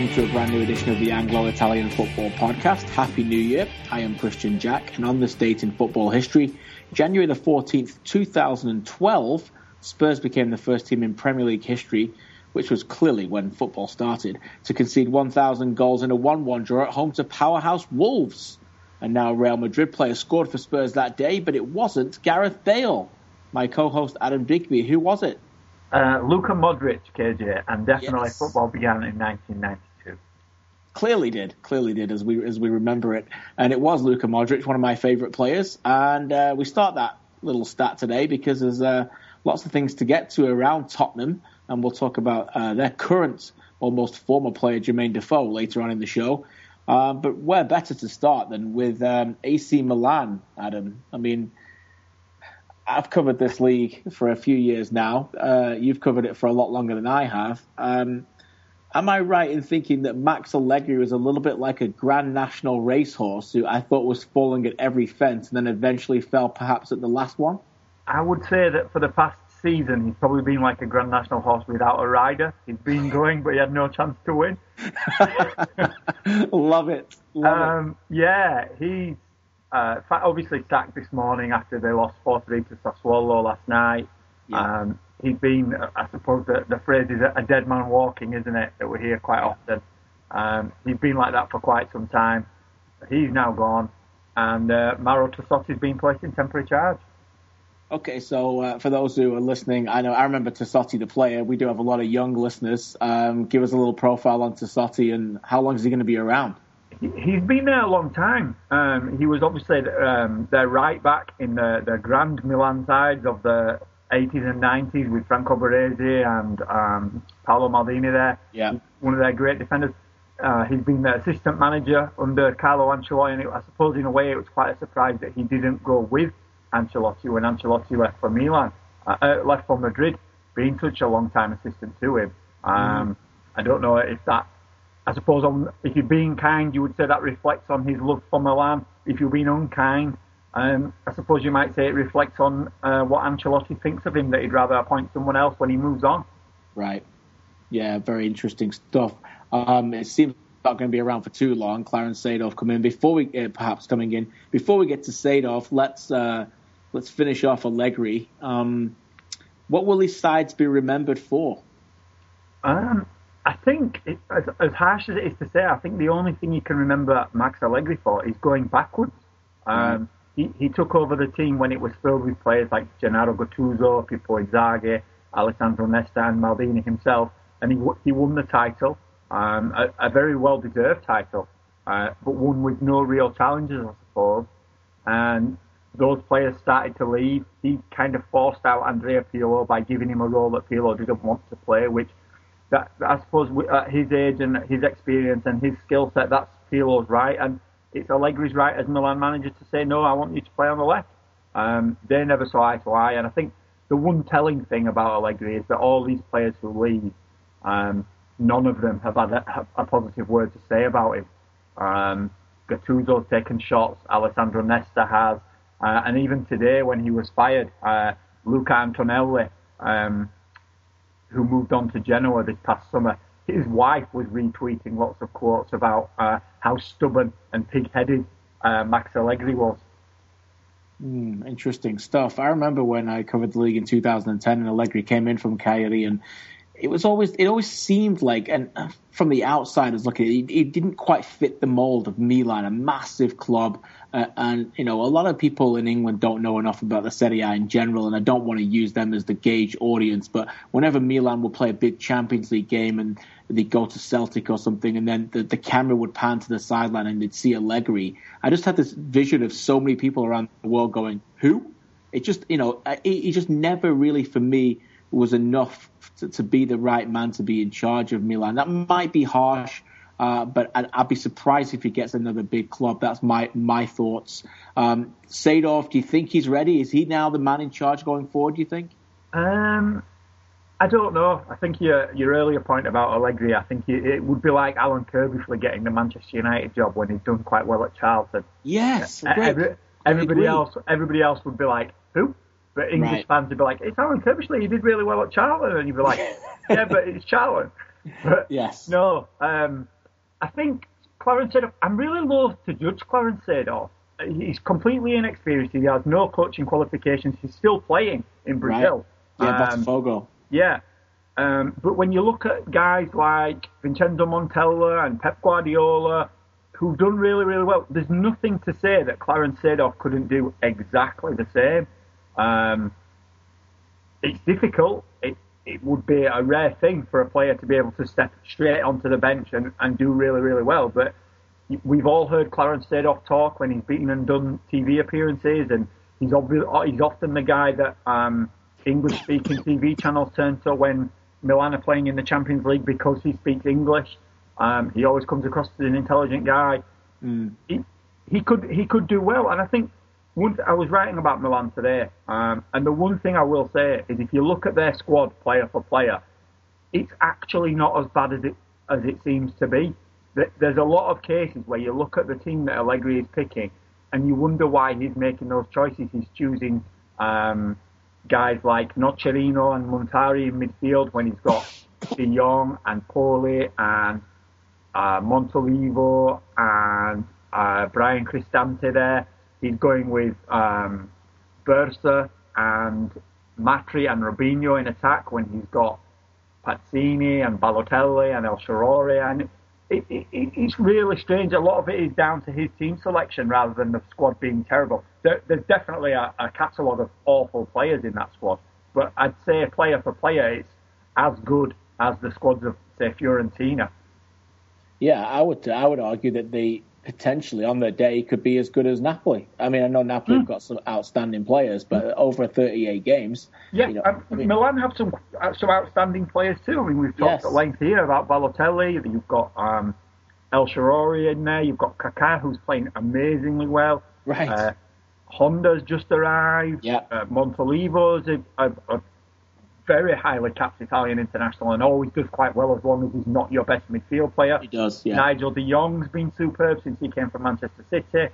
welcome to a brand new edition of the Anglo Italian Football Podcast. Happy New Year. I am Kristian Jack, and on this date in football history, January the 14th, 2012, Spurs became the first team in Premier League history, which was clearly when football started, to concede 1,000 goals in a 1 1 draw at home to powerhouse Wolves. And now Real Madrid player scored for Spurs that day, but it wasn't Gareth Bale. My co host Adam Digby, who was it? Uh, Luka Modric, KJ, and definitely Yes. football began in 1992. Clearly did, clearly did, as we as we remember it, and it was Luka Modric, one of my favourite players. And uh, we start that little stat today because there's uh, lots of things to get to around Tottenham, and we'll talk about uh, their current, almost former player Jermaine Defoe later on in the show. Uh, but where better to start than with um, AC Milan, Adam? I mean, I've covered this league for a few years now. Uh, you've covered it for a lot longer than I have. Um, am I right in thinking that Max Allegri was a little bit like a Grand National racehorse who I thought was falling at every fence and then eventually fell perhaps at the last one? I would say that for the past season, he's probably been like a Grand National horse without a rider. He's been going, but he had no chance to win. Love it. Love it. Um, yeah, he's uh, obviously sacked this morning after they lost 4 3 to Sassuolo last night. Yeah. Um, he's been, I suppose the, the phrase is a dead man walking, isn't it, that we hear quite often. Um, he's been like that for quite some time. He's now gone, and uh, Mauro Tassotti's been placed in temporary charge. Okay, so uh, for those who are listening, I know I remember Tassotti the player. We do have a lot of young listeners. Um, give us a little profile on Tassotti and how long is he going to be around? He- He's been there a long time. Um, he was obviously um, their right back in the, the Grand Milan sides of the 80s and 90s with Franco Baresi and um, Paolo Maldini there. Yeah. One of their great defenders. Uh, he's been the assistant manager under Carlo Ancelotti, and it, I suppose in a way it was quite a surprise that he didn't go with Ancelotti when Ancelotti left for Milan, uh, uh, left for Madrid, being such a long time assistant to him. Um, I don't know if that I suppose on, if you're being kind, you would say that reflects on his love for Milan. If you're being unkind, um, I suppose you might say it reflects on uh, what Ancelotti thinks of him, that he'd rather appoint someone else when he moves on. Right. Yeah, very interesting stuff. Um, it seems not going to be around for too long. Clarence Seedorf coming in before we uh, perhaps coming in before we get to Seedorf. Let's uh, let's finish off Allegri. Um, what will his sides be remembered for? Um, I think, it, as, as harsh as it is to say, I think the only thing you can remember Max Allegri for is going backwards. Um, he, he took over the team when it was filled with players like Gennaro Gattuso, Pippo Inzaghi, Alessandro Nesta, and Maldini himself, and he he won the title, um, a, a very well-deserved title, uh, but one with no real challenges, I suppose. And those players started to leave. He kind of forced out Andrea Pirlo by giving him a role that Pirlo didn't want to play, which that I suppose at his age and his experience and his skill set, that's Pirlo's right, and it's Allegri's right as Milan manager to say no, I want you to play on the left. Um, they never saw eye to eye, and I think the one telling thing about Allegri is that all these players who leave, um, none of them have had a, a positive word to say about him. Um, Gattuso's taken shots, Alessandro Nesta has, uh, and even today when he was fired, uh, Luca Antonelli. Um, who moved on to Genoa this past summer, his wife was retweeting lots of quotes about uh, how stubborn and pig-headed uh, Max Allegri was. Hmm, interesting stuff. I remember when I covered the league in 2010 and Allegri came in from Cagliari and it was always it always seemed like and uh, from the outsiders looking it, it didn't quite fit the mold of Milan a massive club uh, and you know a lot of people in England don't know enough about the Serie A in general and I don't want to use them as the gauge audience but whenever Milan will play a big Champions League game and they go to Celtic or something and then the, the camera would pan to the sideline and they'd see Allegri I just had this vision of so many people around the world going who it just you know it, it just never really for me was enough to, to be the right man to be in charge of Milan. That might be harsh, uh, but I'd, I'd be surprised if he gets another big club. That's my my thoughts. Um, Seedorf, do you think he's ready? Is he now the man in charge going forward? Do you think? Um, I don't know. I think your your earlier point about Allegri, I think it, it would be like Alan Kirby for getting the Manchester United job when he's done quite well at Charlton. Yes. Uh, great. every- everybody else, everybody else would be like, who? But English Right. fans would be like, it's Alan Kirby. He did really well at Charlton, and you'd be like, yeah, but it's Charlton. But Yes. No, um, I think Clarence Seedorf. I'm really loath to judge Clarence Seedorf. He's completely inexperienced. He has no coaching qualifications. He's still playing in Brazil. Yeah, Um, Botafogo. Yeah. Um, but when you look at guys like Vincenzo Montella and Pep Guardiola, who've done really, really well, there's nothing to say that Clarence Seedorf couldn't do exactly the same. Um, it's difficult. It, it would be a rare thing for a player to be able to step straight onto the bench and, and do really, really well. But we've all heard Clarence Seedorf talk when he's beaten and done TV appearances, and he's obvi- he's often the guy that um, English-speaking TV channels turn to when Milan are playing in the Champions League because he speaks English. Um, he always comes across as an intelligent guy. He, he could he could do well, and I think one I was writing about Milan today, um, and the one thing I will say is if you look at their squad player for player, it's actually not as bad as it as it seems to be. There's a lot of cases where you look at the team that Allegri is picking, and you wonder why he's making those choices. He's choosing um, guys like Nocerino and Muntari in midfield when he's got De Jong and Poli and uh, Montolivo and uh, Bryan Cristante there. He's going with um, Birsa and Matri and Robinho in attack when he's got Pazzini and Balotelli and El Shaarawy. And it, it, it, it's really strange. A lot of it is down to his team selection rather than the squad being terrible. There, there's definitely a, a catalogue of awful players in that squad, but I'd say player for player, it's as good as the squads of, say, Fiorentina. Yeah, I would I would argue that they potentially on their day could be as good as Napoli. I mean, I know Napoli have got some outstanding players, but over 38 games, Yeah, you know, um, I mean- Milan have some uh, some outstanding players too. I mean, we've talked Yes. at length here about Balotelli. You've got um, El Shaarawy in there. You've got Kaká, who's playing amazingly well. Right. Uh, Honda's just arrived. Yeah. Uh, Montolivo's a, a, a very highly capped Italian international and always does quite well as long as he's not your best midfield player. he does. Yeah, Nigel de Jong's been superb since he came from Manchester City.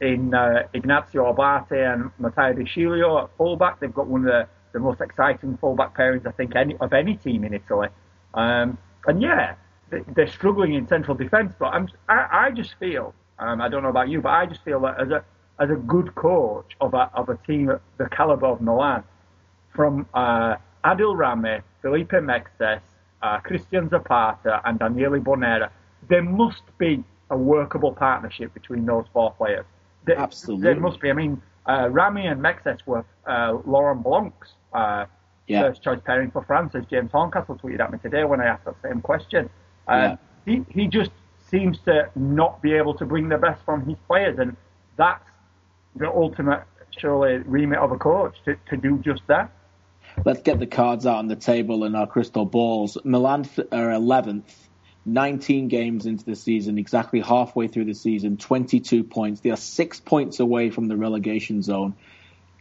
In uh, Ignazio Abate and Matteo De Sciglio at fullback, they've got one of the, the most exciting fullback pairings I think any, of any team in Italy. Um, and yeah, they- they're struggling in central defence, but I'm, I, I just feel, um, I don't know about you, but I just feel that as a as a good coach of a of a team the calibre of Milan, from uh, Adil Rami, Felipe Mexes, uh, Christian Zapata, and Daniele Bonera, there must be a workable partnership between those four players. There, Absolutely. There must be. I mean, uh, Rami and Mexes were uh, Laurent Blanc's uh, Yeah. first choice pairing for France, as James Horncastle tweeted at me today when I asked that same question. Uh, he, he just seems to not be able to bring the best from his players, and that's the ultimate, surely, remit of a coach to, to do just that. Let's get the cards out on the table and our crystal balls. Milan are 11th, 19 games into the season, exactly halfway through the season, 22 points. They are six points away from the relegation zone,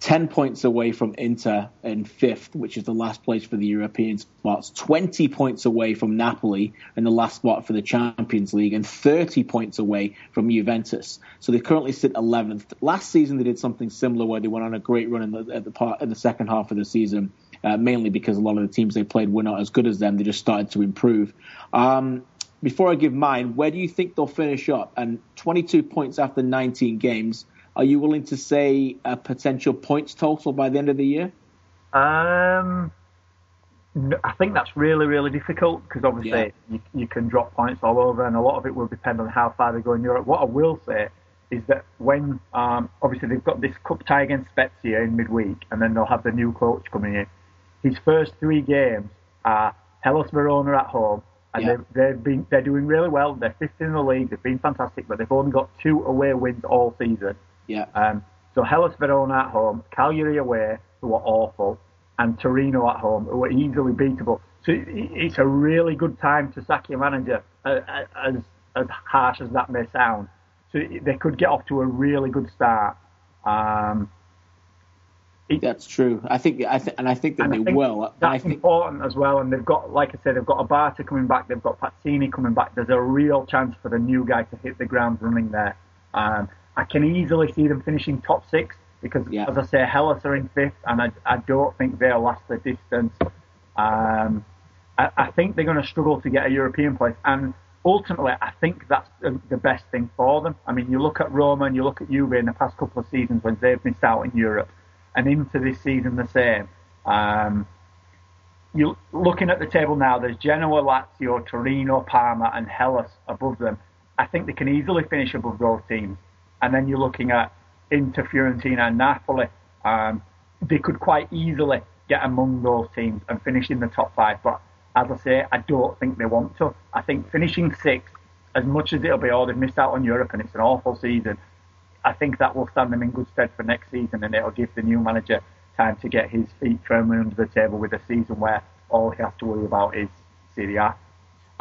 10 points away from Inter in fifth, which is the last place for the European spots, 20 points away from Napoli in the last spot for the Champions League, and 30 points away from Juventus. So they currently sit 11th. Last season they did something similar where they went on a great run in the, at the part in the second half of the season, uh, mainly because a lot of the teams they played were not as good as them. They just started to improve. Um, before I give mine, where do you think they'll finish up? And 22 points after 19 games. Are you willing to say a potential points total by the end of the year? Um, no, I think that's really, really difficult because obviously Yeah. you, you can drop points all over, and a lot of it will depend on how far they go in Europe. What I will say is that when um, obviously they've got this cup tie against Spezia in midweek, and then they'll have the new coach coming in. His first three games are Hellas Verona at home, and Yeah. they've, they've been they're doing really well. They're fifth in the league. They've been fantastic, but they've only got two away wins all season. Yeah. Um, so Hellas Verona at home, Cagliari away, who are awful, and Torino at home, who are easily beatable. So it's a really good time to sack your manager, uh, as as harsh as that may sound. So they could get off to a really good start. Um, That's true. I think, I th- and I think that they think will. That's think, important as well. And they've got, like I said, they've got a Abate coming back. They've got Pazzini coming back. There's a real chance for the new guy to hit the ground running there. Um, I can easily see them finishing top six because, Yeah. as I say, Hellas are in fifth, and I, I don't think they'll last the distance. Um, I, I think they're going to struggle to get a European place, and ultimately, I think that's the best thing for them. I mean, you look at Roma and you look at Juve in the past couple of seasons when they've missed out in Europe, and into this season the same. Um, you looking at the table now. There's Genoa, Lazio, Torino, Parma, and Hellas above them. I think they can easily finish above those teams. And then you're looking at Inter, Fiorentina, and Napoli. Um, they could quite easily get among those teams and finish in the top five. But as I say, I don't think they want to. I think finishing sixth, as much as it'll be, oh, they've missed out on Europe and it's an awful season, I think that will stand them in good stead for next season and it'll give the new manager time to get his feet firmly under the table with a season where all he has to worry about is Serie A.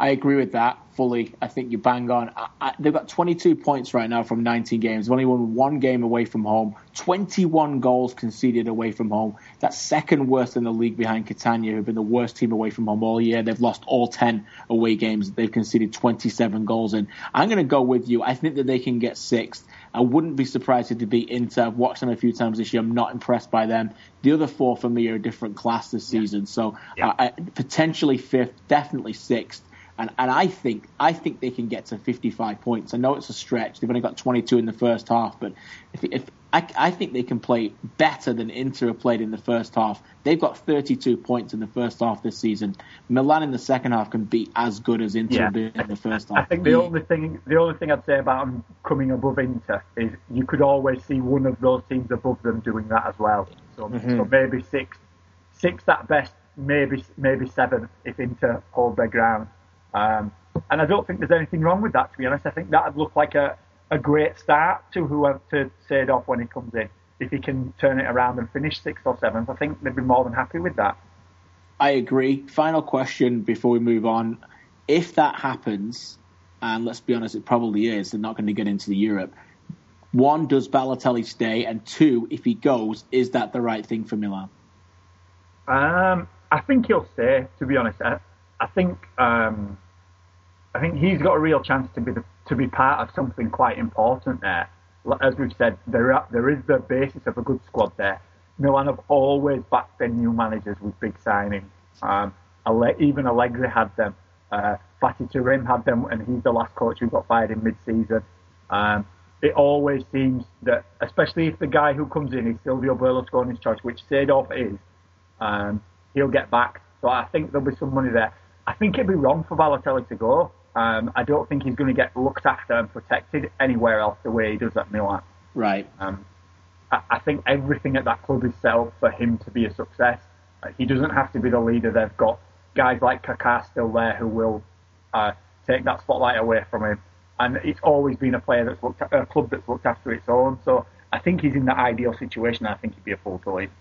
I agree with that fully. I think you bang on. I, I, they've got 22 points right now from 19 games. They've only won one game away from home. 21 goals conceded away from home. That's second worst in the league behind Catania, who've been the worst team away from home all year. They've lost all 10 away games. They've conceded 27 goals in. I'm going to go with you. I think that they can get sixth. I wouldn't be surprised if they beat Inter. I've watched them a few times this year. I'm not impressed by them. The other four for me are a different class this season. So yeah. Uh, potentially fifth, definitely sixth. And, and I think I think they can get to 55 points. I know it's a stretch. They've only got 22 in the first half, but if, if I, I think they can play better than Inter have played in the first half. They've got 32 points in the first half this season. Milan in the second half can be as good as Inter yeah. in the first half. I think the only thing the only thing I'd say about them coming above Inter is you could always see one of those teams above them doing that as well. So, mm-hmm. so maybe six, six at best, maybe maybe seven if Inter hold their ground. Um, and I don't think there's anything wrong with that, to be honest. I think that would look like a, a great start to whoever to Seedorf when he comes in. If he can turn it around and finish sixth or seventh, I think they'd be more than happy with that. I agree. Final question before we move on. If that happens, and let's be honest, it probably is, they're not going to get into the Europe. One, does Balotelli stay? And two, if he goes, is that the right thing for Milan? Um, I think he'll stay. To be honest, I, I think um, I think he's got a real chance to be the, to be part of something quite important there. As we've said, there are, there is the basis of a good squad there. Milan have always backed their new managers with big signings. Um, even Allegri had them. Uh, Terim had them, and he's the last coach who got fired in mid-season. Um, it always seems that, especially if the guy who comes in is Silvio Berlusconi's choice, which Seedorf is, um, he'll get back. So I think there'll be some money there. I think it'd be wrong for Balotelli to go. Um, I don't think he's going to get looked after and protected anywhere else the way he does at Milan. Right. Um, I, I, think everything at that club is set up for him to be a success. Uh, he doesn't have to be the leader. They've got guys like Kaká still there who will uh, take that spotlight away from him. And it's always been a player that's looked at, a club that's looked after its own. So I think he's in the ideal situation. I think he'd be a full to lead.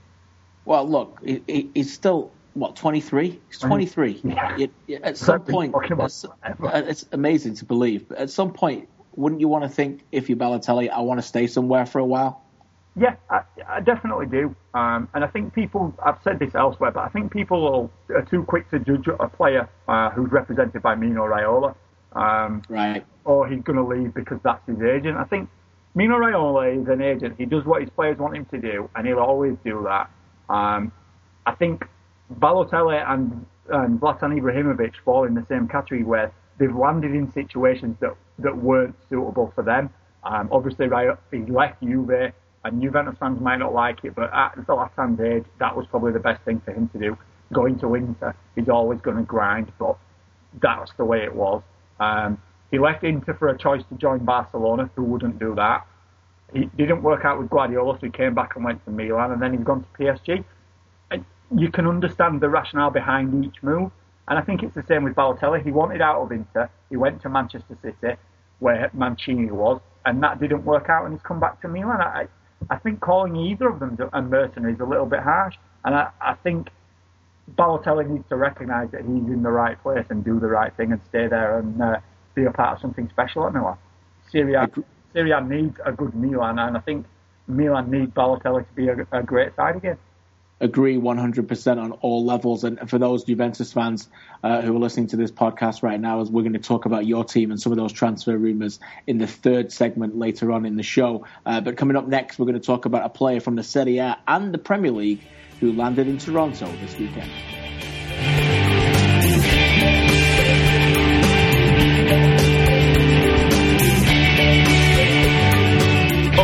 Well, look, he's still what 23 he's 23 yeah. it, it, at some point it's, it's, amazing to believe. But at some point wouldn't you want to think if you're Balotelli I want to stay somewhere for a while? Yeah I, I definitely do. Um, and I think people I've said this elsewhere but I think people are too quick to judge a player uh, who's represented by Mino Raiola. Um, right. or he's going to leave because that's his agent. I think Mino Raiola is an agent. He does what his players want him to do and he'll always do that. Um, I think Balotelli and, and Zlatan Ibrahimovic fall in the same category where they've landed in situations that, that weren't suitable for them. Um, obviously, right, he left Juve, and Juventus fans might not like it, but at Zlatan's age, that was probably the best thing for him to do. Going to Inter, he's always going to grind, but that's the way it was. Um, he left Inter for a choice to join Barcelona, who wouldn't do that. He didn't work out with Guardiola, so he came back and went to Milan, and then he's gone to PSG you can understand the rationale behind each move. And I think it's the same with Balotelli. He wanted out of Inter. He went to Manchester City, where Mancini was, and that didn't work out, and he's come back to Milan. I, I think calling either of them a mercenary is a little bit harsh, and I, I think Balotelli needs to recognise that he's in the right place and do the right thing and stay there and uh, be a part of something special at Milan. Serie A, Serie A needs a good Milan, and I think Milan need Balotelli to be a, a great side again agree 100% on all levels. And for those Juventus fans uh, who are listening to this podcast right now, as we're going to talk about your team and some of those transfer rumours in the third segment later on in the show. Uh, but coming up next, we're going to talk about a player from the Serie A and the Premier League who landed in Toronto this weekend.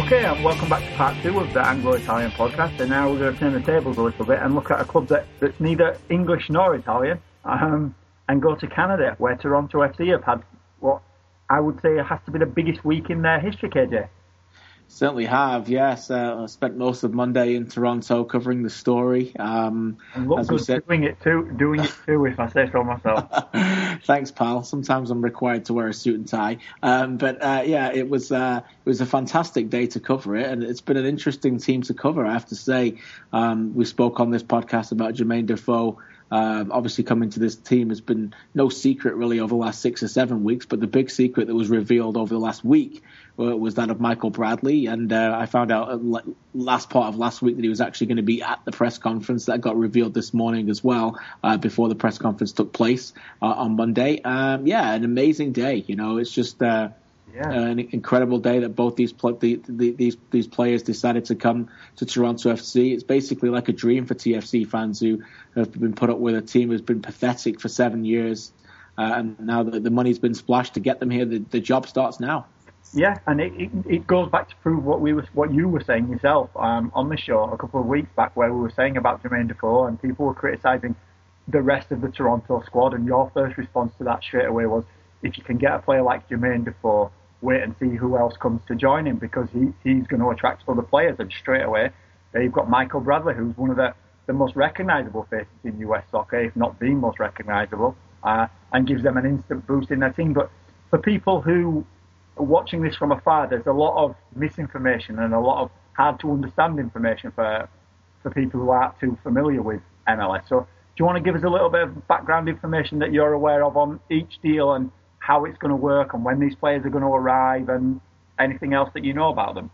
Okay, and welcome back to part two of the Anglo-Italian podcast. And now we're going to turn the tables a little bit and look at a club that, that's neither English nor Italian, um, and go to Canada, where Toronto FC have had what I would say has to be the biggest week in their history, KJ. Certainly have, yes. Uh, I spent most of Monday in Toronto covering the story. Um, and look good said... doing it too, doing it too, if I say so myself. Thanks, pal. Sometimes I'm required to wear a suit and tie, um, but uh, yeah, it was uh, it was a fantastic day to cover it, and it's been an interesting team to cover. I have to say, um, we spoke on this podcast about Jermaine Defoe um, obviously, coming to this team has been no secret really over the last six or seven weeks. But the big secret that was revealed over the last week uh, was that of Michael Bradley, and uh, I found out uh, last part of last week that he was actually going to be at the press conference that got revealed this morning as well uh, before the press conference took place uh, on Monday. Um, yeah, an amazing day. You know, it's just. Yeah. Uh, an incredible day that both these pl- the, the, these these players decided to come to Toronto FC. It's basically like a dream for TFC fans who have been put up with a team who's been pathetic for seven years, uh, and now that the money's been splashed to get them here, the, the job starts now. Yeah, and it, it, it, goes back to prove what we was what you were saying yourself um, on the show a couple of weeks back, where we were saying about Jermaine Defoe, and people were criticising the rest of the Toronto squad, and your first response to that straight away was, if you can get a player like Jermaine Defoe wait and see who else comes to join him because he, he's going to attract other players. And straight away, they've got Michael Bradley, who's one of the, the most recognisable faces in US soccer, if not the most recognisable, uh, and gives them an instant boost in their team. But for people who are watching this from afar, there's a lot of misinformation and a lot of hard to understand information for for people who aren't too familiar with MLS. So, do you want to give us a little bit of background information that you're aware of on each deal and how it's going to work and when these players are going to arrive and anything else that you know about them?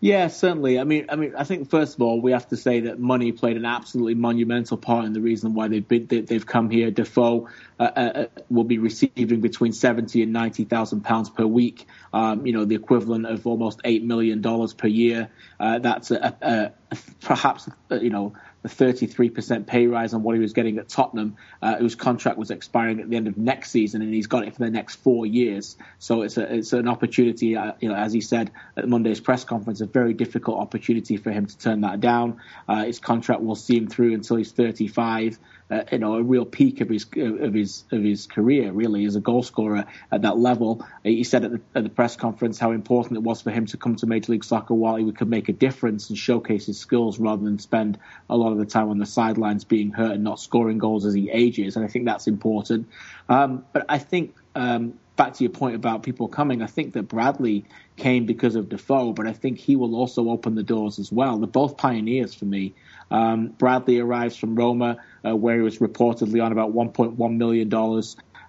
Yeah, certainly. I mean, I mean, I think first of all we have to say that money played an absolutely monumental part in the reason why they've been, they, have come here. Defoe uh, uh, uh, will be receiving between seventy and ninety thousand pounds per week. Um, you know, the equivalent of almost eight million dollars per year. Uh, that's a, a, a, perhaps uh, you know a 33% pay rise on what he was getting at Tottenham, uh, whose contract was expiring at the end of next season, and he's got it for the next four years. So it's a, it's an opportunity, uh, you know, as he said at Monday's press conference, a very difficult opportunity for him to turn that down. Uh, his contract will see him through until he's 35 uh, you know, a real peak of his of his of his career, really, as a goal scorer at that level. He said at the, at the press conference how important it was for him to come to Major League Soccer while he could make a difference and showcase his skills rather than spend a lot of the time on the sidelines being hurt and not scoring goals as he ages. And I think that's important. Um, but I think. Um, back to your point about people coming, I think that Bradley came because of Defoe, but I think he will also open the doors as well. They're both pioneers for me. Um, Bradley arrives from Roma, uh, where he was reportedly on about $1.1 million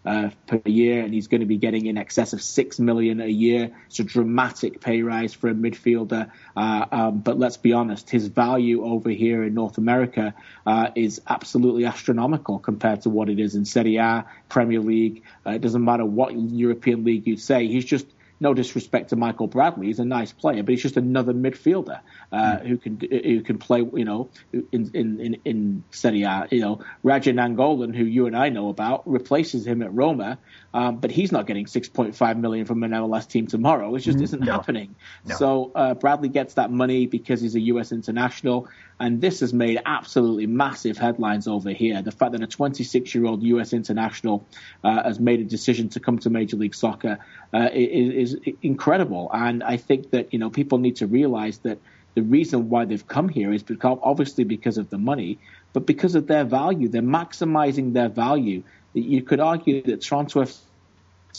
uh, per year, and he's going to be getting in excess of six million a year. It's a dramatic pay rise for a midfielder. Uh, um, but let's be honest, his value over here in North America uh, is absolutely astronomical compared to what it is in Serie A, Premier League. Uh, it doesn't matter what European league you say. He's just no disrespect to Michael Bradley, he's a nice player, but he's just another midfielder uh, mm. who can who can play, you know, in in in Serie A. You know, Radja Nainggolan, who you and I know about, replaces him at Roma, um, but he's not getting 6.5 million from an MLS team tomorrow. It just mm-hmm. isn't no. happening. No. So uh, Bradley gets that money because he's a U.S. international, and this has made absolutely massive headlines over here. The fact that a 26 year old U.S. international uh, has made a decision to come to Major League Soccer uh, is, is incredible, and I think that you know people need to realize that the reason why they've come here is because obviously because of the money, but because of their value. They're maximizing their value. You could argue that Toronto FC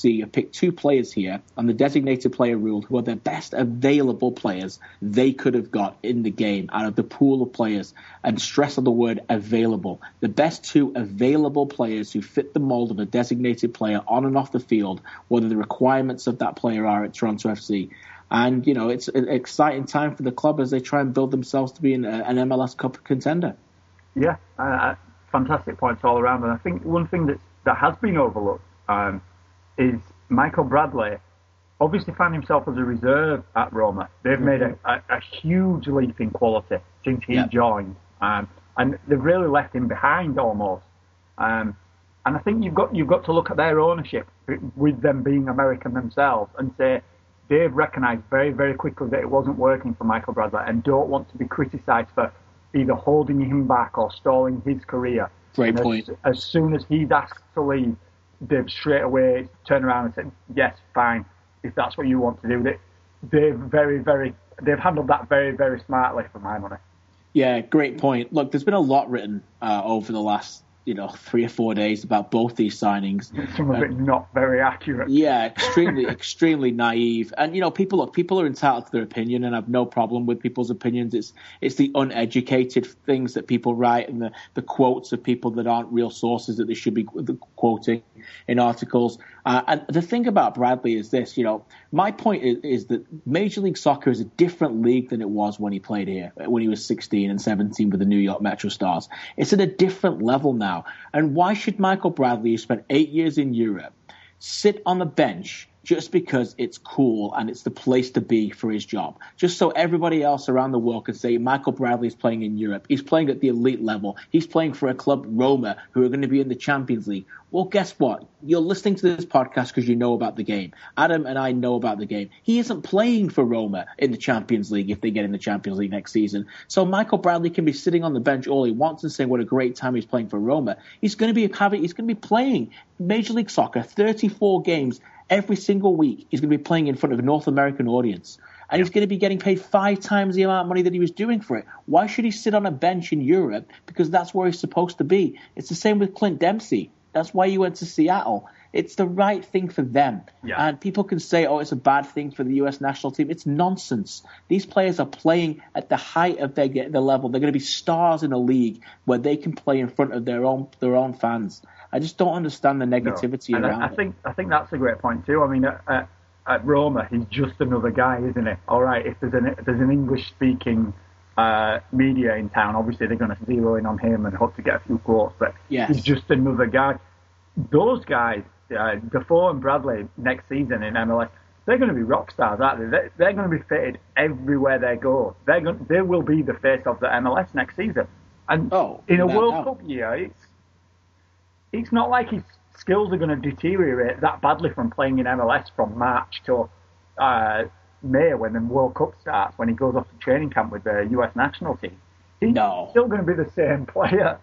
have picked two players here on the designated player rule who are the best available players they could have got in the game out of the pool of players. And stress on the word available. The best two available players who fit the mold of a designated player on and off the field, whether the requirements of that player are at Toronto FC. And, you know, it's an exciting time for the club as they try and build themselves to be an, an MLS Cup contender. Yeah, uh, fantastic points all around. And I think one thing that that has been overlooked um, is Michael Bradley obviously found himself as a reserve at Roma. They've made a, a, a huge leap in quality since he joined, um, and they've really left him behind almost. Um, and I think you've got you've got to look at their ownership with them being American themselves and say they've recognised very, very quickly that it wasn't working for Michael Bradley and don't want to be criticised for either holding him back or stalling his career. Great and point. As, as soon as he's asked to leave, they've straight away turned around and said, "Yes, fine, if that's what you want to do." They, they've very, very, they've handled that very, very smartly for my money. Yeah, great point. Look, there's been a lot written uh, over the last you know three or four days about both these signings. Some of Uh, it not very accurate. Yeah, extremely, extremely naive. And you know, people look, people are entitled to their opinion, and I've no problem with people's opinions. It's it's the uneducated things that people write and the, the quotes of people that aren't real sources that they should be quoting in articles. Uh, and the thing about Bradley is this, you know, my point is, is that Major League Soccer is a different league than it was when he played here, when he was 16 and 17 with the New York Metro Stars. It's at a different level now. And why should Michael Bradley, who spent eight years in Europe, sit on the bench just because it's cool and it's the place to be for his job. Just so everybody else around the world can say Michael Bradley is playing in Europe. He's playing at the elite level. He's playing for a club, Roma, who are going to be in the Champions League. Well, guess what? You're listening to this podcast because you know about the game. Adam and I know about the game. He isn't playing for Roma in the Champions League if they get in the Champions League next season. So Michael Bradley can be sitting on the bench all he wants and saying what a great time he's playing for Roma. He's going to be having, he's going to be playing Major League Soccer, 34 games every single week he's going to be playing in front of a North American audience. And he's going to be getting paid five times the amount of money that he was doing for it. Why should he sit on a bench in Europe? Because that's where he's supposed to be. It's the same with Clint Dempsey. That's why he went to Seattle. It's the right thing for them. Yeah. And people can say, oh, it's a bad thing for the U.S. national team. It's nonsense. These players are playing at the height of their, their level. They're going to be stars in a league where they can play in front of their own, their own fans. I just don't understand the negativity no. and around I, I think I think that's a great point too. I mean, at, at, at Roma, he's just another guy, isn't he? All right, if there's an if there's an English speaking uh, media in town, obviously they're going to zero in on him and hope to get a few quotes. But Yes. he's just another guy. Those guys, uh, Defoe and Bradley, next season in MLS, they're going to be rock stars, aren't they? They're, they're going to be fitted everywhere they go. They're going, they will be the face of the MLS next season. And Oh, in a World doubt. Cup year, it's it's not like his skills are going to deteriorate that badly from playing in MLS from March to uh, May when the World Cup starts, when he goes off to training camp with the US national team. He's No. still going to be the same player.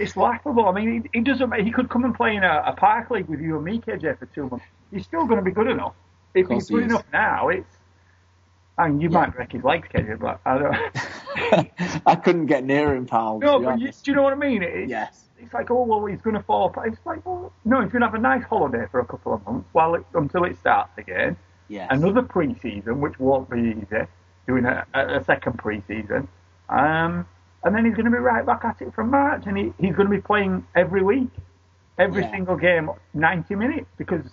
It's, laughable. I mean, he, he doesn't. He could come and play in a, a park league with you and me, KJ, for two months. He's still going to be good enough. If he's good he enough now, it's. I mean, you might break his legs, KJ, but I don't. I couldn't get near him, pal. no, but you, do you know what I mean? It, Yes. It's like, oh well, he's going to fall apart. It's like, well, no, he's going to have a nice holiday for a couple of months while it, until it starts again. Yes. Another pre-season, which won't be easy, doing a, a, second pre-season, um, and then he's going to be right back at it from March, and he, he's going to be playing every week, every Yeah. single game, ninety minutes, because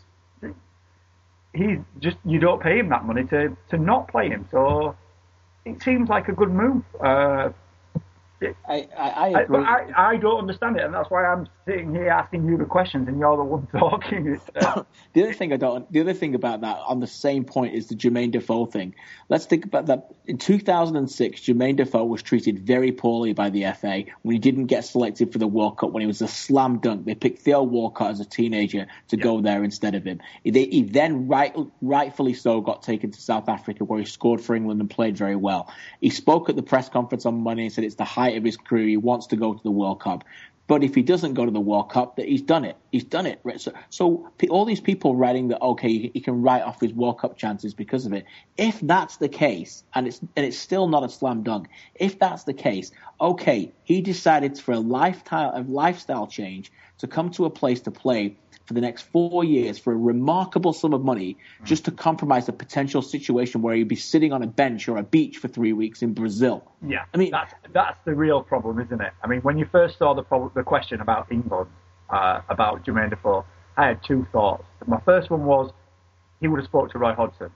he's just you don't pay him that money to to not play him. So it seems like a good move. Uh, I, I, I I, agree. but I, I don't understand it, and that's why I'm sitting here asking you the questions, and you're the one talking. Uh, the other thing I don't. The other thing about that, on the same point, is the Jermaine Defoe thing. Let's think about that. In 2006, Jermaine Defoe was treated very poorly by the FA when he didn't get selected for the World Cup. When he was a slam dunk, they picked Theo Walcott as a teenager to go there instead of him. He, he then, right, rightfully so, got taken to South Africa where he scored for England and played very well. He spoke at the press conference on Monday and said it's the height of his career. He wants to go to the World Cup. But if he doesn't go to the World Cup, that he's done it. He's done it. So, so all these people writing that okay, he, he can write off his World Cup chances because of it. If that's the case, and it's and it's still not a slam dunk. If that's the case, okay, he decided for a lifetime a lifestyle change to come to a place to play for the next four years for a remarkable sum of money just to compromise a potential situation where he'd be sitting on a bench or a beach for three weeks in Brazil. Yeah, I mean- that's that's the real problem, isn't it? I mean, when you first saw the problem, the question about England, uh, about Jermaine Defoe, I had two thoughts. My first one was he would have spoke to Roy Hodgson.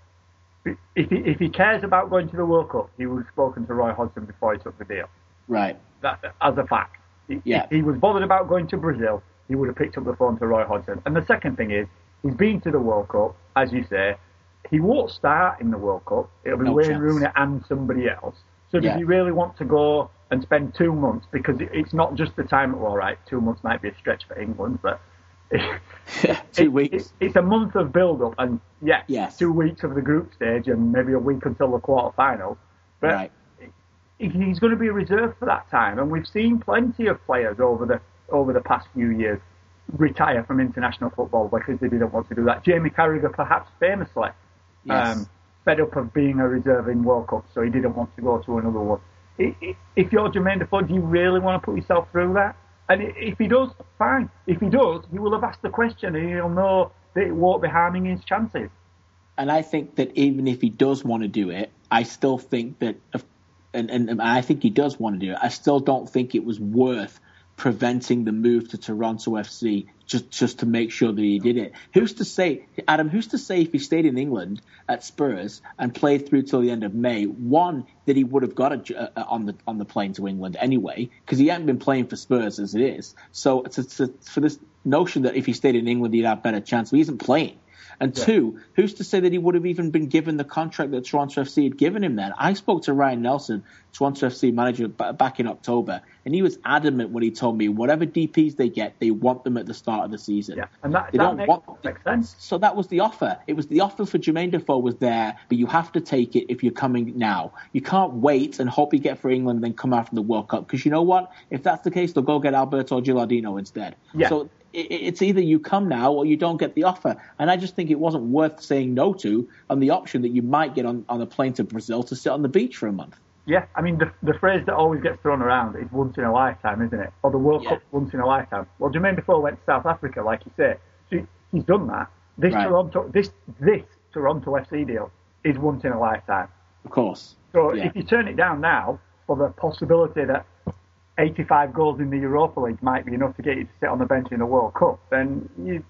If he, if he cares about going to the World Cup, he would have spoken to Roy Hodgson before he took the deal. Right. That, as a fact. If- Yeah. If he was bothered about going to Brazil, he would have picked up the phone to Roy Hodgson. And the second thing is, he's been to the World Cup, as you say. He won't start in the World Cup. It'll be No Wayne chance. Rooney and somebody else. So does Yeah. he really want to go and spend two months? Because it's not just the time. Well, right, two months might be a stretch for England, but two it- weeks. it- it's a month of build-up, and yeah, Yes. two weeks of the group stage, and maybe a week until the quarter final. But right. He's going to be reserved for that time, and we've seen plenty of players over the over the past few years retire from international football because they didn't want to do that. Jamie Carragher, perhaps famously, Yes. um, fed up of being a reserve in World Cup, so he didn't want to go to another one. If you're Jermaine Defoe, do you really want to put yourself through that? And if he does, fine. If he does, he will have asked the question, and he'll know that it won't be harming his chances. and I think that even if he does want to do it, I still think that, and, and, and I think he does want to do it. I still don't think it was worth preventing the move to Toronto FC just just to make sure that he did it. Who's to say, Adam? Who's to say if he stayed in England at Spurs and played through till the end of May, one that he would have got a, on the on the plane to England anyway because he hadn't been playing for Spurs as it is. So for this notion that if he stayed in England he'd have better chance, well, he isn't playing. And Yeah. two, who's to say that he would have even been given the contract that Toronto FC had given him then? I spoke to Ryan Nelsen, Toronto FC manager, b- back in October, and he was adamant when he told me whatever DPs they get, they want them at the start of the season. Yeah, and that, They that don't makes, want- makes sense. So that was the offer. It was the offer for Jermaine Defoe was there, but you have to take it if you're coming now. You can't wait and hope you get for England and then come after the World Cup because you know what? If that's the case, they'll go get Alberto Gilardino instead. Yeah. So it's either you come now or you don't get the offer. And I just think it wasn't worth saying no to on the option that you might get on, on a plane to Brazil to sit on the beach for a month. Yeah, I mean, the, the phrase that always gets thrown around is once in a lifetime, isn't it? Or the World Yeah. Cup once in a lifetime. Well, Jermaine Defoe went to South Africa, like you say. So he's done that. This Right. Toronto, this this Toronto FC deal is once in a lifetime. Of course. So Yeah. if you turn it down now for the possibility that 85 goals in the Europa League might be enough to get you to sit on the bench in the World Cup, then you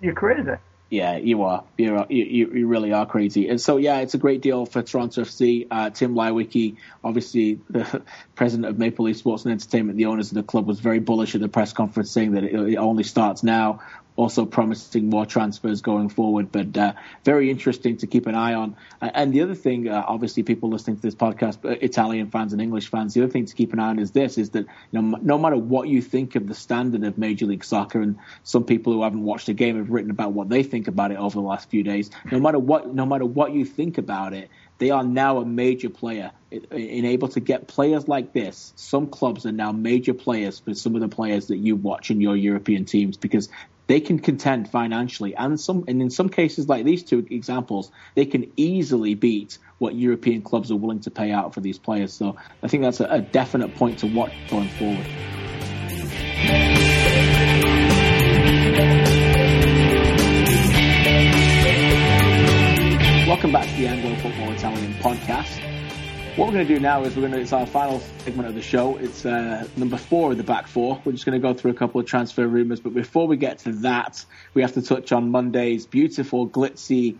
you're crazy. Yeah, you are. You, you you really are crazy. And so, yeah, it's a great deal for Toronto FC. Uh, Tim Leiweke, obviously the president of Maple Leaf Sports and Entertainment, the owners of the club, was very bullish at the press conference, saying that it, it only starts now. Also promising more transfers going forward, but uh, very interesting to keep an eye on. Uh, and the other thing, uh, obviously, people listening to this podcast, uh, Italian fans and English fans, the other thing to keep an eye on is this: is that you know, no matter what you think of the standard of Major League Soccer, and some people who haven't watched the game have written about what they think about it over the last few days. No matter what, no matter what you think about it, they are now a major player. In able to get players like this, some clubs are now major players for some of the players that you watch in your European teams because they can contend financially, and some, and in some cases, like these two examples, they can easily beat what European clubs are willing to pay out for these players. So I think that's a, a definite point to watch going forward. What we're going to do now is we're going to, it's our final segment of the show. It's uh, number four of the back four. We're just going to go through a couple of transfer rumours, but before we get to that, we have to touch on Monday's beautiful, glitzy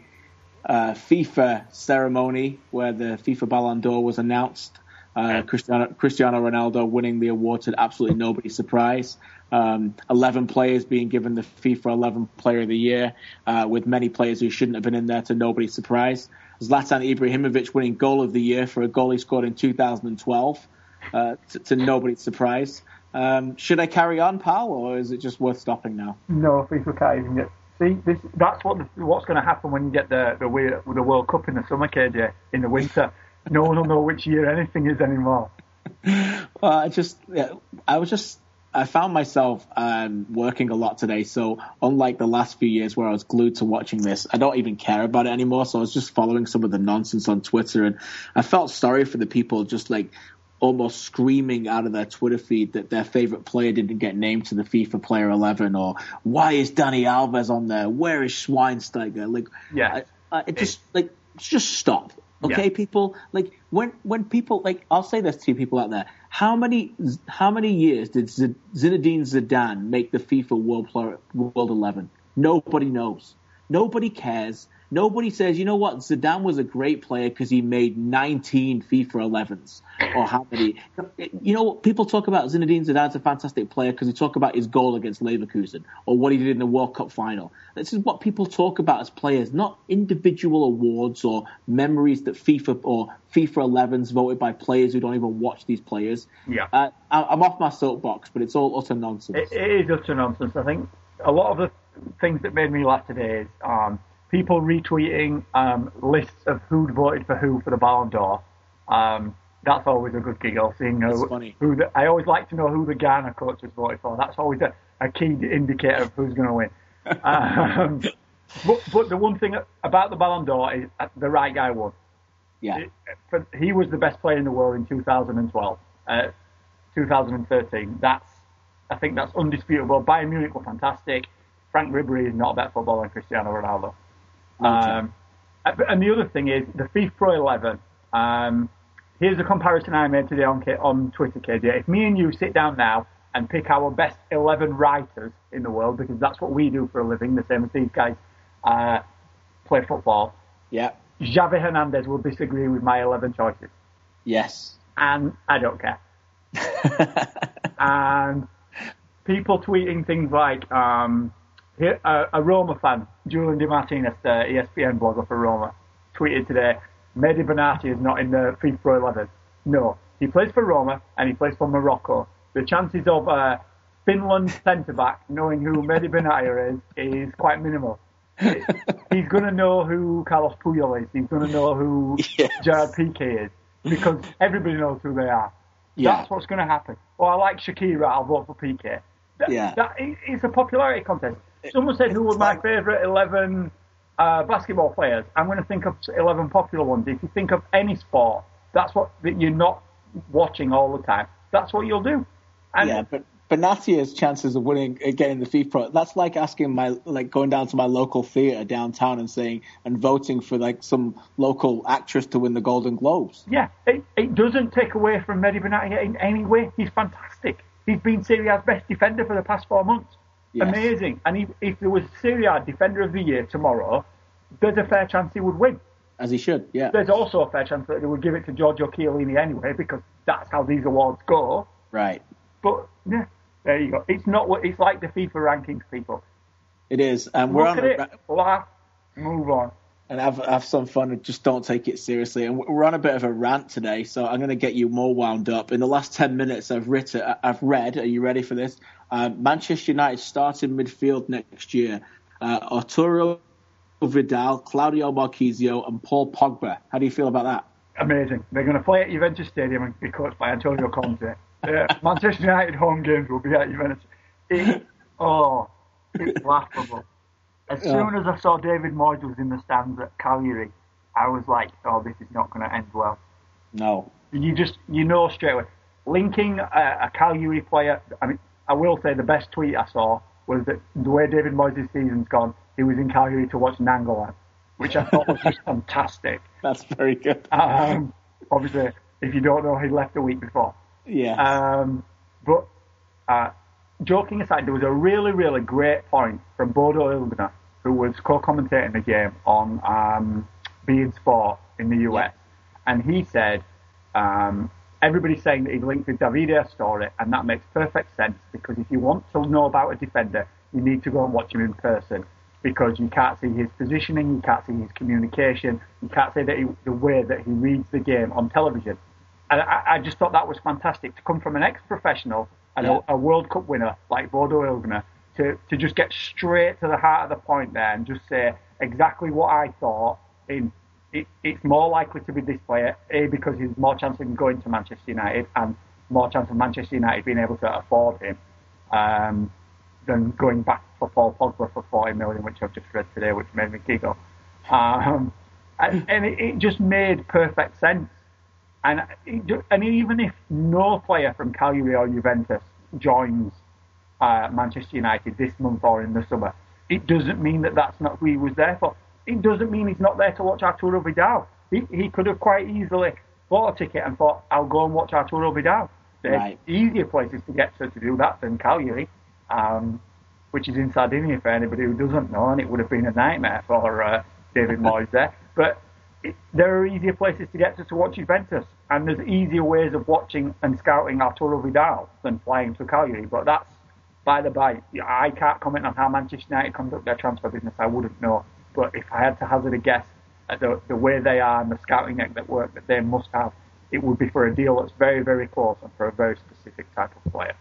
uh, FIFA ceremony where the FIFA Ballon d'Or was announced. Uh, Cristiano, Cristiano Ronaldo winning the award to absolutely nobody's surprise. Um, 11 players being given the FIFA 11 Player of the Year, uh, with many players who shouldn't have been in there to nobody's surprise. Zlatan Ibrahimovic winning Goal of the Year for a goal he scored in 2012, uh, to, to nobody's surprise. Um, should I carry on, pal, or is it just worth stopping now? No, FIFA can't even get. See, this that's what the, what's going to happen when you get the the, the World Cup in the summer, KJ, in the winter. No one will know which year anything is anymore. Well, I just, yeah, I was just, I found myself um, working a lot today. So unlike the last few years where I was glued to watching this, I don't even care about it anymore. So I was just following some of the nonsense on Twitter, and I felt sorry for the people just like almost screaming out of their Twitter feed that their favorite player didn't get named to the FIFA Player 11, or why is Dani Alves on there? Where is Schweinsteiger? Like, Yeah. I, I, it just like just stop. Okay, Yeah. people. Like when when people like I'll say this to you people out there. How many how many years did Z- Zinedine Zidane make the FIFA World Player, World Eleven? Nobody knows. Nobody cares. Nobody says, you know what, Zidane was a great player because he made 19 FIFA 11s. Or how many. You know what, people talk about Zinedine Zidane's a fantastic player because they talk about his goal against Leverkusen or what he did in the World Cup final. This is what people talk about as players, not individual awards or memories that FIFA or FIFA 11s voted by players who don't even watch these players. Yeah. Uh, I'm off my soapbox, but it's all utter nonsense. It, it is utter nonsense. I think a lot of the things that made me laugh today is um, people retweeting um, lists of who'd voted for who for the Ballon d'Or. Um, that's always a good giggle. Seeing who, who the, I always like to know who the Ghana coach has voted for. That's always a, a key indicator of who's going to win. um, but, but the one thing about the Ballon d'Or is the right guy won. Yeah. It, he was the best player in the world in 2012. Uh, 2013. That's I think that's undisputable. Bayern Munich were fantastic. Franck Ribery is not a better footballer than Cristiano Ronaldo. Um, and the other thing is the FIFA Pro 11. Um, here's a comparison I made today on, on Twitter, KJ. If me and you sit down now and pick our best 11 writers in the world, because that's what we do for a living, the same as these guys uh, play football. Yeah. Xavi Hernandez will disagree with my 11 choices. Yes. And I don't care. and people tweeting things like um, a, a, Roma fan, Julian Di Martinez, the ESPN blogger for Roma, tweeted today, Mehdi Benatia is not in the FIFA Pro 11. No, he plays for Roma and he plays for Morocco. The chances of uh, Finland centre back knowing who Mehdi Benatia is is quite minimal. he's going to know who Carlos Puyol is. He's going to know who yes. Gerard Piqué is because everybody knows who they are. Yeah. That's what's going to happen. Well, I like Shakira. I'll vote for Piqué. That, yeah. That, it's a popularity contest. Someone said who were my favourite 11 uh, basketball players. I'm going to think of 11 popular ones. If you think of any sport, that's what that you're not watching all the time. That's what you'll do. And yeah, but Benatia's chances of winning uh, getting the FIFA. That's like asking my like going down to my local theatre downtown and saying and voting for like some local actress to win the Golden Globes. Yeah, it, it doesn't take away from Mehdi Benatia in any way. He's fantastic. He's been Serie A's best defender for the past four months. Yes. Amazing. And if, if there was Serie A Defender of the Year tomorrow, there's a fair chance he would win. As he should, yeah. There's also a fair chance that they would give it to Giorgio Chiellini anyway, because that's how these awards go. Right. But yeah, there you go. It's not what it's like the FIFA rankings, people. It is, and we're on. At it, laugh, move on, and have have some fun. And just don't take it seriously. And we're on a bit of a rant today, so I'm going to get you more wound up. In the last ten minutes, I've written, I've read. Are you ready for this? Uh, Manchester United starting midfield next year. Uh, Arturo Vidal, Claudio Marchisio, and Paul Pogba. How do you feel about that? Amazing. They're going to play at Juventus Stadium and be coached by Antonio Conte. Uh, Manchester United home games will be at Juventus. It, oh, it's laughable. As soon as I saw David Moyes was in the stands at Cagliari, I was like, oh, this is not going to end well. No. You just, you know straight away. Linking a, a Cagliari player, I mean, I will say the best tweet I saw was that the way David Moyes' season's gone, he was in Cagliari to watch Nainggolan, which I thought was just fantastic. That's very good. Um, obviously, if you don't know, he left a week before. Yeah. Um, but uh, joking aside, there was a really, really great point from Bodo Illgner, who was co-commentating the game on um, beIN Sport in the US, and he said um, everybody's saying that he's linked with Davide Astori, and that makes perfect sense because if you want to know about a defender, you need to go and watch him in person because you can't see his positioning, you can't see his communication, you can't see that he, the way that he reads the game on television. And I, I just thought that was fantastic to come from an ex-professional and yeah. a, a, World Cup winner like Bodo Illgner to, to just get straight to the heart of the point there and just say exactly what I thought in it, it's more likely to be this player, A, because he's more chance of going to Manchester United and more chance of Manchester United being able to afford him um, than going back for Paul Pogba for 40 million, which I've just read today, which made me giggle. Um, and, and it, it, just made perfect sense. And and even if no player from Cagliari or Juventus joins uh, Manchester United this month or in the summer, it doesn't mean that that's not who he was there for. It doesn't mean he's not there to watch Arturo Vidal. He, he could have quite easily bought a ticket and thought, I'll go and watch Arturo Vidal. There's right. easier places to get to to do that than Cagliari, um, which is in Sardinia for anybody who doesn't know, and it would have been a nightmare for uh, David Moyes there. But there are easier places to get to to watch Juventus and there's easier ways of watching and scouting Arturo Vidal than flying to Cagliari. But that's by the by. I can't comment on how Manchester United conduct their transfer business. I wouldn't know. But if I had to hazard a guess at the, the way they are and the scouting network that they must have, it would be for a deal that's very, very close and for a very specific type of player.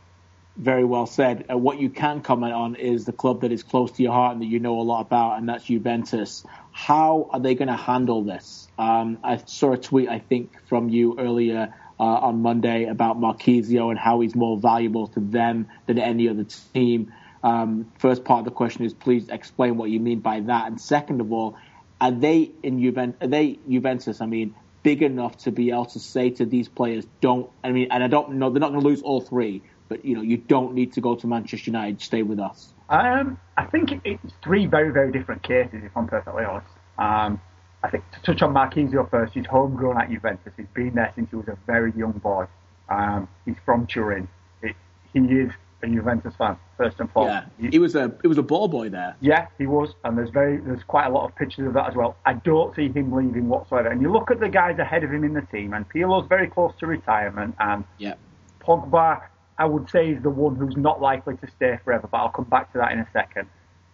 Very well said. Uh, what you can comment on is the club that is close to your heart and that you know a lot about, and that's Juventus. How are they going to handle this? Um, I saw a tweet, I think, from you earlier uh, on Monday about Marchisio and how he's more valuable to them than any other team. Um, first part of the question is please explain what you mean by that. And second of all, are they in Juventus? Are they Juventus? I mean, big enough to be able to say to these players, don't. I mean, and I don't know they're not going to lose all three, but you know, you don't need to go to Manchester United. Stay with us. Um, I think it's three very very different cases. If I'm perfectly honest. Um, I think to touch on Marchisio first, he's homegrown at Juventus. He's been there since he was a very young boy. Um, he's from Turin. It, he is a Juventus fan first and foremost. Yeah, he was a he was a ball boy there. Yeah, he was, and there's very there's quite a lot of pictures of that as well. I don't see him leaving whatsoever. And you look at the guys ahead of him in the team, and Pirlo's very close to retirement, and yeah. Pogba, I would say, is the one who's not likely to stay forever. But I'll come back to that in a second.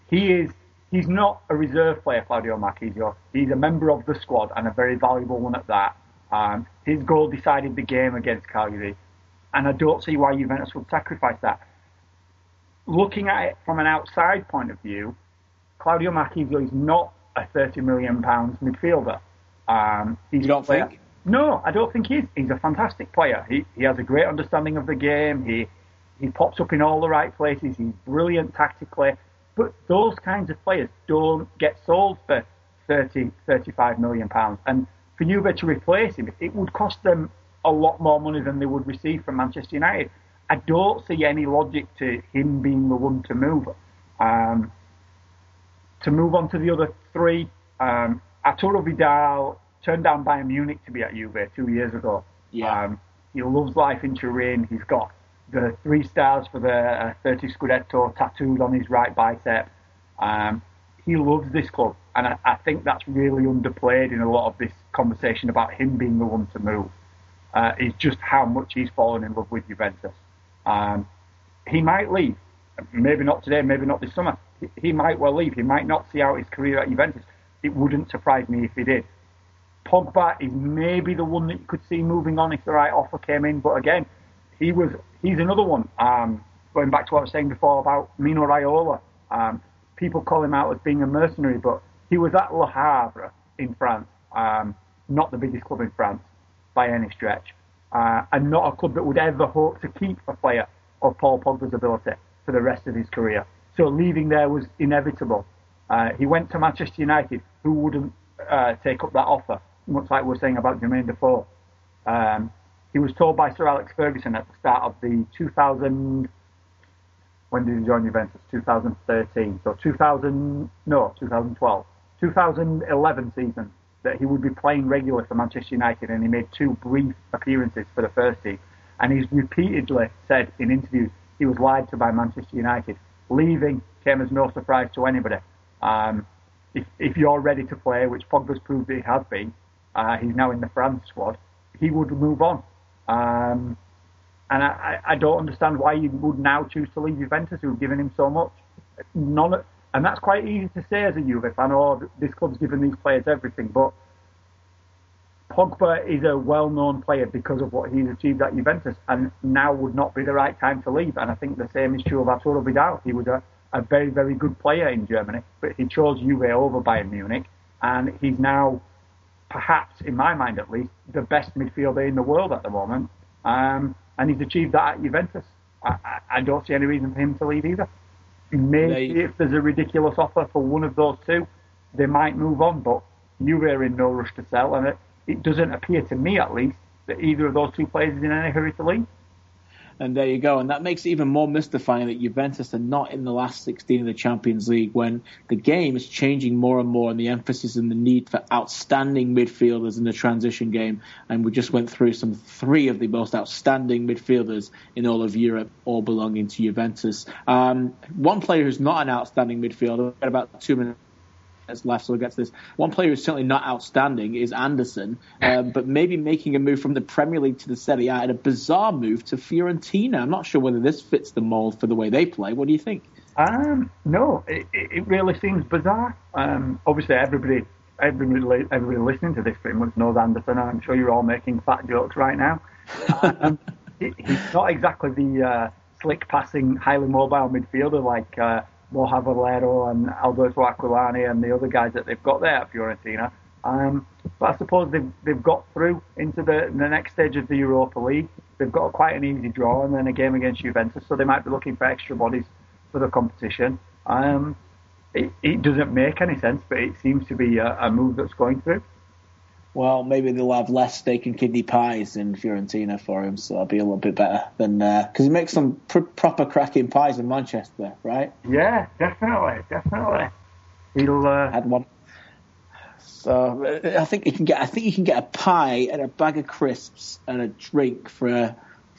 He is. He's not a reserve player, Claudio Marchisio. He's a member of the squad and a very valuable one at that. Um, his goal decided the game against Cagliari, and I don't see why Juventus would sacrifice that looking at it from an outside point of view, Claudio Marchisio is not a 30 million pounds midfielder. Um, you don't think? No, I don't think he is. He's a fantastic player. He he has a great understanding of the game. He he pops up in all the right places. He's brilliant tactically. But those kinds of players don't get sold for 30, 35 million pounds. And for Juve to replace him, it would cost them a lot more money than they would receive from Manchester United. I don't see any logic to him being the one to move. Um, to move on to the other three, um, Arturo Vidal turned down Bayern Munich to be at Juve two years ago. Yeah. Um, he loves life in Turin. He's got the three stars for the uh, 30 Scudetto tattooed on his right bicep. Um, he loves this club, and I, I, think that's really underplayed in a lot of this conversation about him being the one to move. Uh, is just how much he's fallen in love with Juventus. Um, he might leave. Maybe not today, maybe not this summer. He, he might well leave. He might not see out his career at Juventus. It wouldn't surprise me if he did. Pogba is maybe the one that you could see moving on if the right offer came in. But again, he was he's another one. Um, going back to what I was saying before about Mino Raiola, um, people call him out as being a mercenary, but he was at Le Havre in France, um, not the biggest club in France by any stretch uh, and not a club that would ever hope to keep a player of Paul Pogba's ability for the rest of his career. So leaving there was inevitable. Uh, he went to Manchester United, who wouldn't uh, take up that offer, much like we are saying about Jermaine Defoe. Um, he was told by Sir Alex Ferguson at the start of the 2000. When did he join Juventus? 2013. So 2000, no, 2012, 2011 season that he would be playing regularly for Manchester United, and he made two brief appearances for the first team. And he's repeatedly said in interviews he was lied to by Manchester United. Leaving came as no surprise to anybody. Um, if, if you're ready to play, which Pogba's proved he has been, uh, he's now in the France squad, he would move on. Um, and I, I don't understand why he would now choose to leave Juventus, who've given him so much. None, and that's quite easy to say as a Juve fan, oh, this club's given these players everything. But Pogba is a well-known player because of what he's achieved at Juventus, and now would not be the right time to leave. And I think the same is true of Arturo Vidal. He was a, a very, very good player in Germany, but he chose Juve over Bayern Munich, and he's now, perhaps in my mind at least, the best midfielder in the world at the moment. Um, and he's achieved that at Juventus. I, I, I don't see any reason for him to leave either. Maybe they, if there's a ridiculous offer for one of those two, they might move on. But Juve are in no rush to sell, and it, it doesn't appear to me, at least, that either of those two players is in any hurry to leave. And there you go. And that makes it even more mystifying that Juventus are not in the last 16 of the Champions League when the game is changing more and more and the emphasis and the need for outstanding midfielders in the transition game. And we just went through some three of the most outstanding midfielders in all of Europe, all belonging to Juventus. Um, one player who's not an outstanding midfielder, about two minutes minutes left, so we'll get to this. One player who's certainly not outstanding is Anderson, um, but maybe making a move from the Premier League to the Serie A and a bizarre move to Fiorentina. I'm not sure whether this fits the mold for the way they play. What do you think? Um, no, it, it really seems bizarre. Um, obviously, everybody, everybody, everybody listening to this pretty much knows Anderson. I'm sure you're all making fat jokes right now. um, he's not exactly the uh, slick passing, highly mobile midfielder like uh, Borja Valero and Alberto Aquilani and the other guys that they've got there at Fiorentina. Um, but I suppose they've, they've got through into the, the next stage of the Europa League. They've got quite an easy draw and then a game against Juventus, so they might be looking for extra bodies for the competition. Um, it, it doesn't make any sense, but it seems to be a, a move that's going through. Well, maybe they'll have less steak and kidney pies in Fiorentina for him, so that'll be a little bit better than because uh, he makes some pr- proper cracking pies in Manchester, right? Yeah, definitely, definitely. He'll uh... had one. So uh, I think you can get. I think you can get a pie and a bag of crisps and a drink for a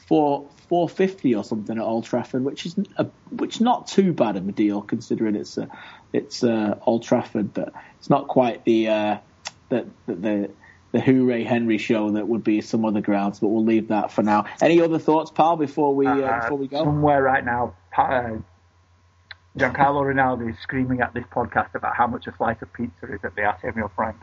four four fifty or something at Old Trafford, which is a, which not too bad of a deal considering it's a, it's uh, Old Trafford, but it's not quite the uh, the, the the Hooray Henry show that would be some other grounds, but we'll leave that for now. Any other thoughts, pal, before we uh, uh, before we go? Somewhere right now, uh, Giancarlo Rinaldi is screaming at this podcast about how much a slice of pizza is at the Artemio Franchi.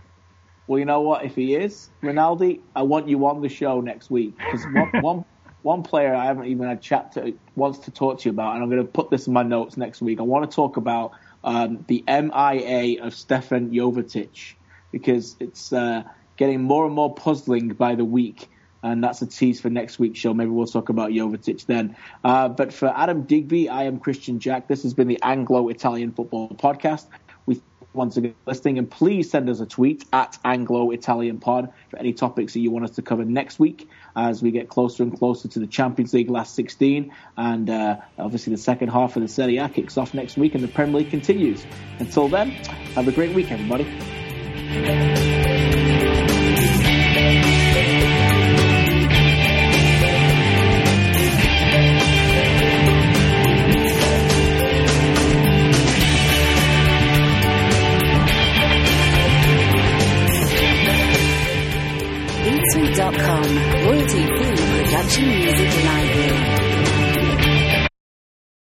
Well, you know what? If he is Rinaldi, I want you on the show next week because one, one one player I haven't even had chat to wants to talk to you about, and I'm going to put this in my notes next week. I want to talk about um, the MIA of Stevan Jovetic because it's. Uh, getting more and more puzzling by the week. And that's a tease for next week's show. Maybe we'll talk about Jovetic then. Uh, but for Adam Digby, I am Kristian Jack. This has been the Anglo Italian Football Podcast. We once again listening, and please send us a tweet at Anglo Italian Pod for any topics that you want us to cover next week as we get closer and closer to the Champions League last 16. And uh, obviously, the second half of the Serie A kicks off next week, and the Premier League continues. Until then, have a great week, everybody.